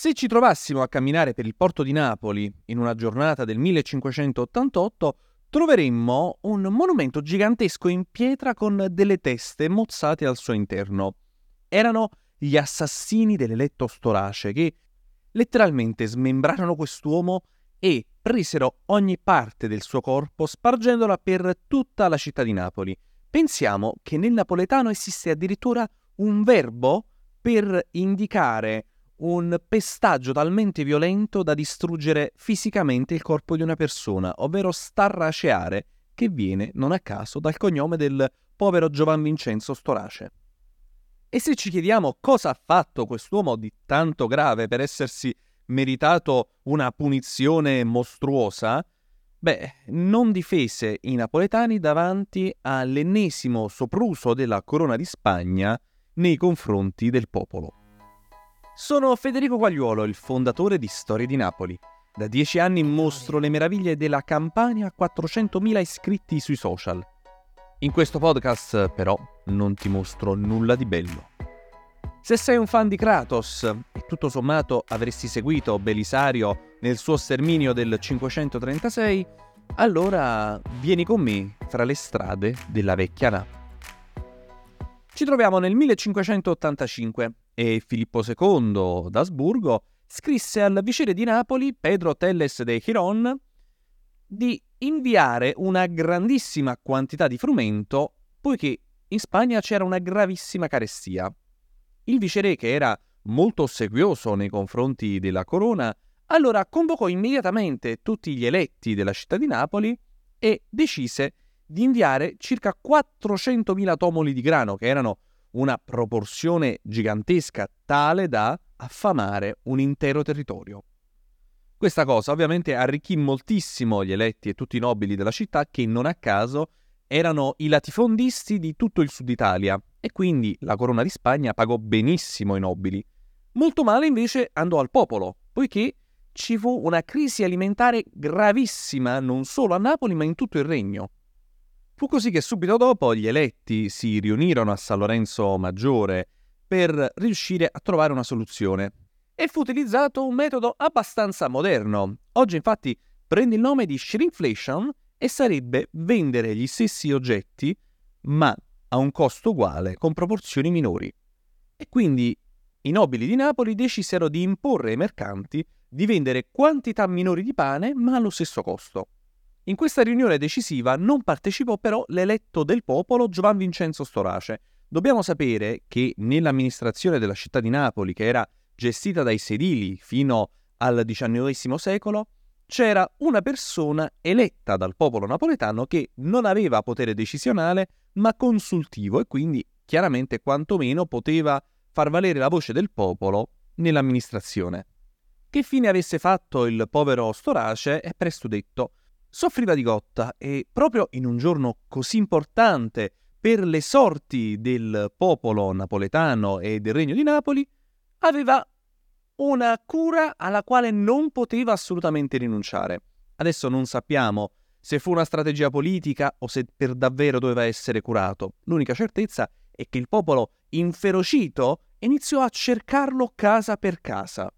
Se ci trovassimo a camminare per il porto di Napoli in una giornata del 1588, troveremmo un monumento gigantesco in pietra con delle teste mozzate al suo interno. Erano gli assassini dell'eletto Storace che letteralmente smembrarono quest'uomo e presero ogni parte del suo corpo spargendola per tutta la città di Napoli. Pensiamo che nel napoletano esiste addirittura un verbo per indicare un pestaggio talmente violento da distruggere fisicamente il corpo di una persona, ovvero starraceare, che viene, non a caso, dal cognome del povero Giovan Vincenzo Storace. E se ci chiediamo cosa ha fatto quest'uomo di tanto grave per essersi meritato una punizione mostruosa, beh, non difese i napoletani davanti all'ennesimo sopruso della corona di Spagna nei confronti del popolo. Sono Federico Quagliuolo, il fondatore di Storie di Napoli. Da dieci anni mostro le meraviglie della Campania a 400.000 iscritti sui social. In questo podcast, però, non ti mostro nulla di bello. Se sei un fan di Kratos e tutto sommato avresti seguito Belisario nel suo sterminio del 536, allora vieni con me fra le strade della vecchia Napoli. Ci troviamo nel 1585 e Filippo II d'Asburgo scrisse al viceré di Napoli, Pedro Telles de Giron, di inviare una grandissima quantità di frumento, poiché in Spagna c'era una gravissima carestia. Il viceré, che era molto ossequioso nei confronti della corona, allora convocò immediatamente tutti gli eletti della città di Napoli e decise di inviare circa 400.000 tomoli di grano, che erano una proporzione gigantesca tale da affamare un intero territorio. Questa cosa ovviamente arricchì moltissimo gli eletti e tutti i nobili della città che non a caso erano i latifondisti di tutto il sud Italia e quindi la corona di Spagna pagò benissimo i nobili. Molto male invece andò al popolo, poiché ci fu una crisi alimentare gravissima non solo a Napoli ma in tutto il regno. Fu così che subito dopo gli eletti si riunirono a San Lorenzo Maggiore per riuscire a trovare una soluzione. E fu utilizzato un metodo abbastanza moderno. Oggi infatti prende il nome di shrinkflation e sarebbe vendere gli stessi oggetti ma a un costo uguale con proporzioni minori. E quindi i nobili di Napoli decisero di imporre ai mercanti di vendere quantità minori di pane ma allo stesso costo. In questa riunione decisiva non partecipò però l'eletto del popolo Giovan Vincenzo Storace. Dobbiamo sapere che nell'amministrazione della città di Napoli, che era gestita dai sedili fino al XIX secolo, c'era una persona eletta dal popolo napoletano che non aveva potere decisionale ma consultivo e quindi chiaramente quantomeno poteva far valere la voce del popolo nell'amministrazione. Che fine avesse fatto il povero Storace è presto detto soffriva di gotta e proprio in un giorno così importante per le sorti del popolo napoletano e del regno di Napoli, aveva una cura alla quale non poteva assolutamente rinunciare. Adesso non sappiamo se fu una strategia politica o se per davvero doveva essere curato. L'unica certezza è che il popolo, inferocito, iniziò a cercarlo casa per casa.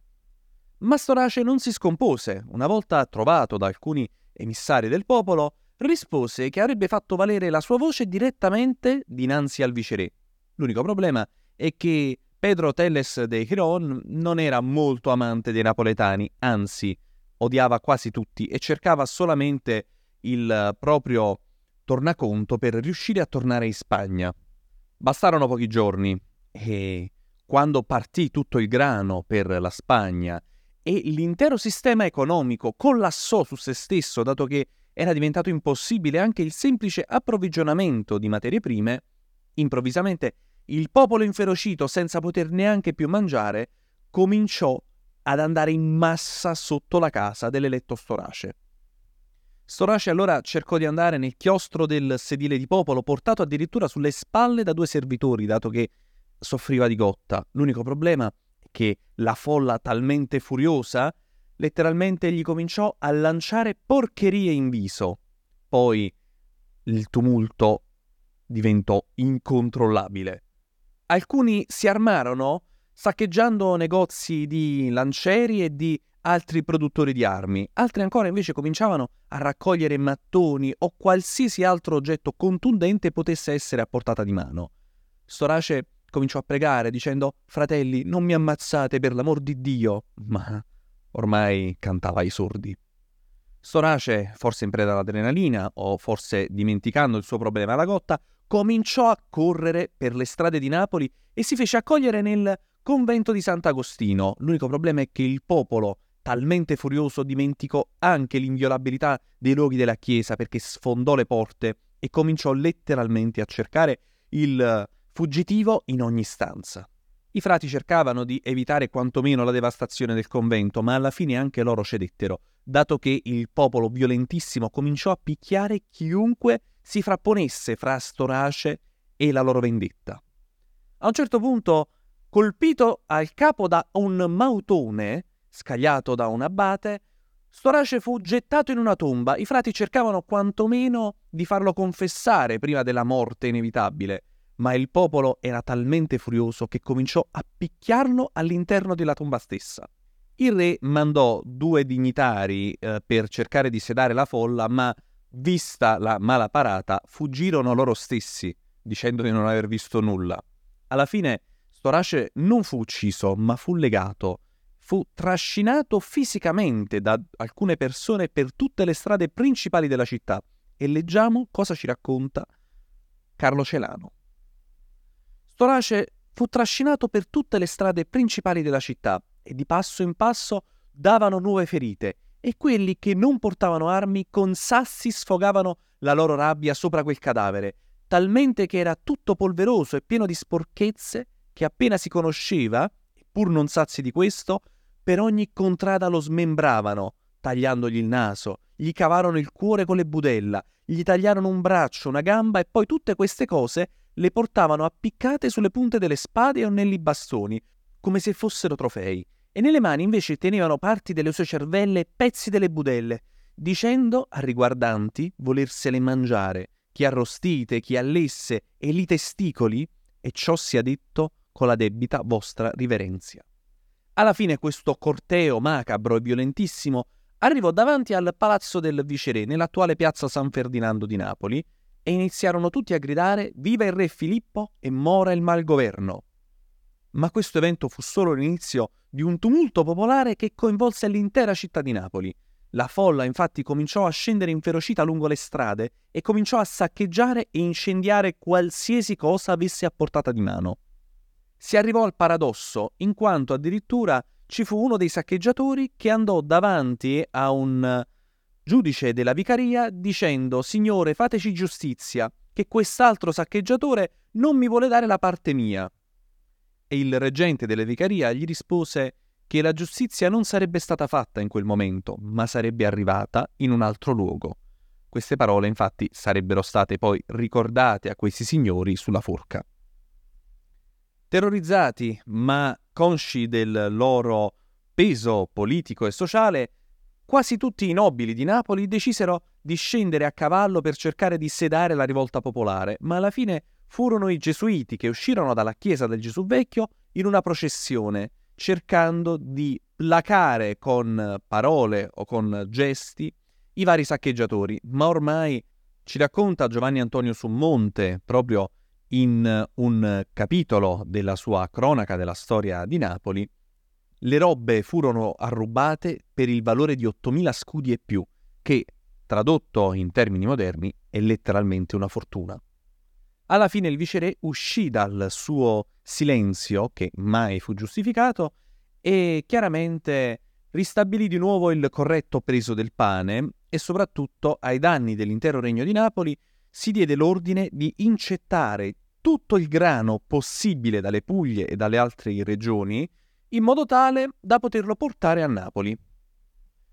Ma Storace non si scompose. Una volta trovato da alcuni emissari del popolo, rispose che avrebbe fatto valere la sua voce direttamente dinanzi al viceré. L'unico problema è che Pedro Telles de Giron non era molto amante dei napoletani, anzi odiava quasi tutti e cercava solamente il proprio tornaconto per riuscire a tornare in Spagna. Bastarono pochi giorni e quando partì tutto il grano per la Spagna e l'intero sistema economico collassò su se stesso dato che era diventato impossibile anche il semplice approvvigionamento di materie prime, improvvisamente il popolo inferocito senza poter neanche più mangiare cominciò ad andare in massa sotto la casa dell'eletto Storace. Storace allora cercò di andare nel chiostro del sedile di popolo, portato addirittura sulle spalle da due servitori, dato che soffriva di gotta. L'unico problema che la folla talmente furiosa letteralmente gli cominciò a lanciare porcherie in viso. Poi il tumulto diventò incontrollabile. Alcuni si armarono saccheggiando negozi di lancieri e di altri produttori di armi. Altri ancora invece cominciavano a raccogliere mattoni o qualsiasi altro oggetto contundente potesse essere a portata di mano. Storace cominciò a pregare dicendo Fratelli, non mi ammazzate per l'amor di Dio. Ma ormai cantava ai sordi. Storace, forse in preda all'adrenalina o forse dimenticando il suo problema alla gotta, cominciò a correre per le strade di Napoli e si fece accogliere nel convento di Sant'Agostino. L'unico problema è che il popolo, talmente furioso, dimenticò anche l'inviolabilità dei luoghi della chiesa perché sfondò le porte e cominciò letteralmente a cercare il fuggitivo in ogni stanza. I frati cercavano di evitare quantomeno la devastazione del convento, ma alla fine anche loro cedettero, dato che il popolo violentissimo cominciò a picchiare chiunque si frapponesse fra Storace e la loro vendetta. A un certo punto, colpito al capo da un mautone, scagliato da un abate, Storace fu gettato in una tomba. I frati cercavano quantomeno di farlo confessare prima della morte inevitabile, ma il popolo era talmente furioso che cominciò a picchiarlo all'interno della tomba stessa. Il re mandò due dignitari eh, per cercare di sedare la folla, ma vista la mala parata, fuggirono loro stessi, dicendo di non aver visto nulla. Alla fine Storace non fu ucciso, ma fu legato. Fu trascinato fisicamente da alcune persone per tutte le strade principali della città. E leggiamo cosa ci racconta Carlo Celano. Storace fu trascinato per tutte le strade principali della città e di passo in passo davano nuove ferite e quelli che non portavano armi con sassi sfogavano la loro rabbia sopra quel cadavere, talmente che era tutto polveroso e pieno di sporchezze che appena si conosceva, pur non sazi di questo, per ogni contrada lo smembravano, tagliandogli il naso, gli cavarono il cuore con le budella, gli tagliarono un braccio, una gamba e poi tutte queste cose le portavano appiccate sulle punte delle spade o negli bastoni, come se fossero trofei, e nelle mani invece tenevano parti delle sue cervelle e pezzi delle budelle, dicendo a riguardanti volersele mangiare, chi arrostite, chi allesse e li testicoli, e ciò sia detto con la debita vostra riverenzia. Alla fine questo corteo macabro e violentissimo arrivò davanti al palazzo del viceré nell'attuale piazza San Ferdinando di Napoli e iniziarono tutti a gridare Viva il re Filippo e mora il malgoverno. Ma questo evento fu solo l'inizio di un tumulto popolare che coinvolse l'intera città di Napoli. La folla infatti cominciò a scendere inferocita lungo le strade e cominciò a saccheggiare e incendiare qualsiasi cosa avesse a portata di mano. Si arrivò al paradosso, in quanto addirittura ci fu uno dei saccheggiatori che andò davanti a un giudice della vicaria, dicendo Signore, fateci giustizia, che quest'altro saccheggiatore non mi vuole dare la parte mia. E il reggente della vicaria gli rispose che la giustizia non sarebbe stata fatta in quel momento, ma sarebbe arrivata in un altro luogo. Queste parole infatti sarebbero state poi ricordate a questi signori sulla forca. Terrorizzati, ma consci del loro peso politico e sociale, quasi tutti i nobili di Napoli decisero di scendere a cavallo per cercare di sedare la rivolta popolare, ma alla fine furono i gesuiti che uscirono dalla chiesa del Gesù Vecchio in una processione, cercando di placare con parole o con gesti i vari saccheggiatori. Ma ormai ci racconta Giovanni Antonio Summonte, proprio in un capitolo della sua cronaca della storia di Napoli, le robe furono arrubate per il valore di 8.000 scudi e più, che, tradotto in termini moderni, è letteralmente una fortuna. Alla fine il viceré uscì dal suo silenzio, che mai fu giustificato, e chiaramente ristabilì di nuovo il corretto preso del pane e soprattutto ai danni dell'intero regno di Napoli si diede l'ordine di incettare tutto il grano possibile dalle Puglie e dalle altre regioni in modo tale da poterlo portare a Napoli.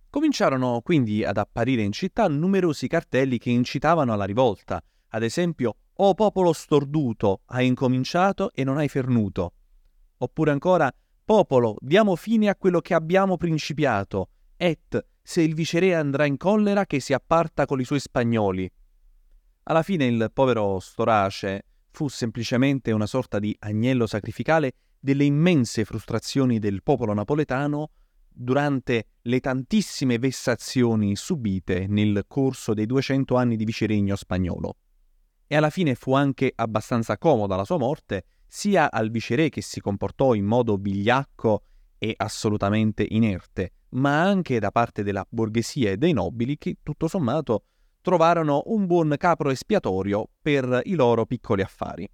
Cominciarono quindi ad apparire in città numerosi cartelli che incitavano alla rivolta, ad esempio O popolo storduto, hai incominciato e non hai fernuto. Oppure ancora Popolo, diamo fine a quello che abbiamo principiato, et se il viceré andrà in collera che si apparta con i suoi spagnoli. Alla fine il povero Storace fu semplicemente una sorta di agnello sacrificale delle immense frustrazioni del popolo napoletano durante le tantissime vessazioni subite nel corso dei 200 anni di viceregno spagnolo. E alla fine fu anche abbastanza comoda la sua morte, sia al viceré che si comportò in modo vigliacco e assolutamente inerte, ma anche da parte della borghesia e dei nobili che tutto sommato trovarono un buon capro espiatorio per i loro piccoli affari.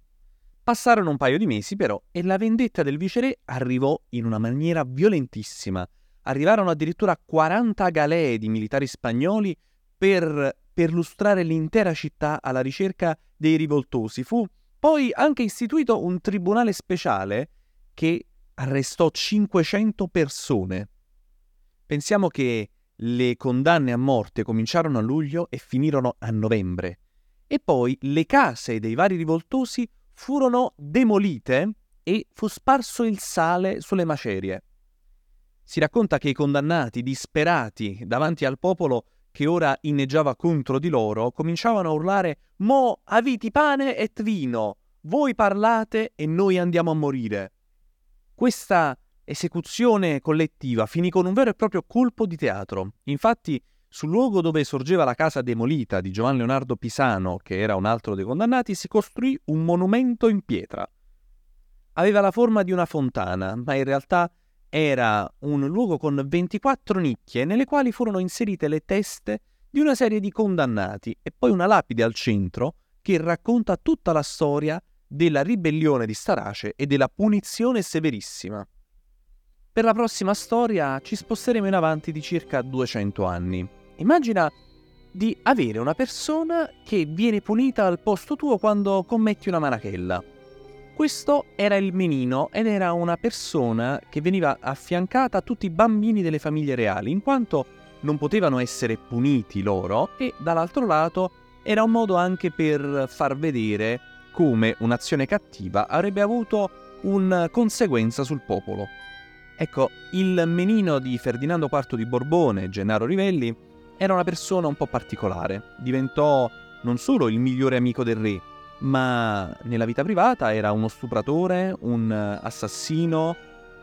Passarono un paio di mesi però e la vendetta del viceré arrivò in una maniera violentissima. Arrivarono addirittura 40 galee di militari spagnoli per perlustrare l'intera città alla ricerca dei rivoltosi. Fu poi anche istituito un tribunale speciale che arrestò 500 persone. Pensiamo che le condanne a morte cominciarono a luglio e finirono a novembre. E poi le case dei vari rivoltosi furono demolite e fu sparso il sale sulle macerie. Si racconta che i condannati, disperati davanti al popolo che ora inneggiava contro di loro, cominciavano a urlare Mo aviti pane et vino, voi parlate e noi andiamo a morire. Questa esecuzione collettiva finì con un vero e proprio colpo di teatro. Infatti, sul luogo dove sorgeva la casa demolita di Giovan Leonardo Pisano, che era un altro dei condannati, si costruì un monumento in pietra. Aveva la forma di una fontana, ma in realtà era un luogo con 24 nicchie nelle quali furono inserite le teste di una serie di condannati e poi una lapide al centro che racconta tutta la storia della ribellione di Starace e della punizione severissima. Per la prossima storia ci sposteremo in avanti di circa 200 anni. Immagina di avere una persona che viene punita al posto tuo quando commetti una marachella. Questo era il menino ed era una persona che veniva affiancata a tutti i bambini delle famiglie reali, in quanto non potevano essere puniti loro e dall'altro lato era un modo anche per far vedere come un'azione cattiva avrebbe avuto una conseguenza sul popolo. Ecco, il menino di Ferdinando IV di Borbone, Gennaro Rivelli, era una persona un po' particolare. Diventò non solo il migliore amico del re, ma nella vita privata era uno stupratore, un assassino,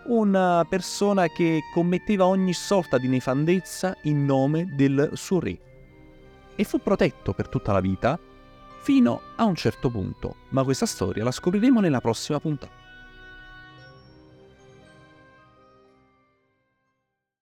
una persona che commetteva ogni sorta di nefandezza in nome del suo re. E fu protetto per tutta la vita, fino a un certo punto. Ma questa storia la scopriremo nella prossima puntata.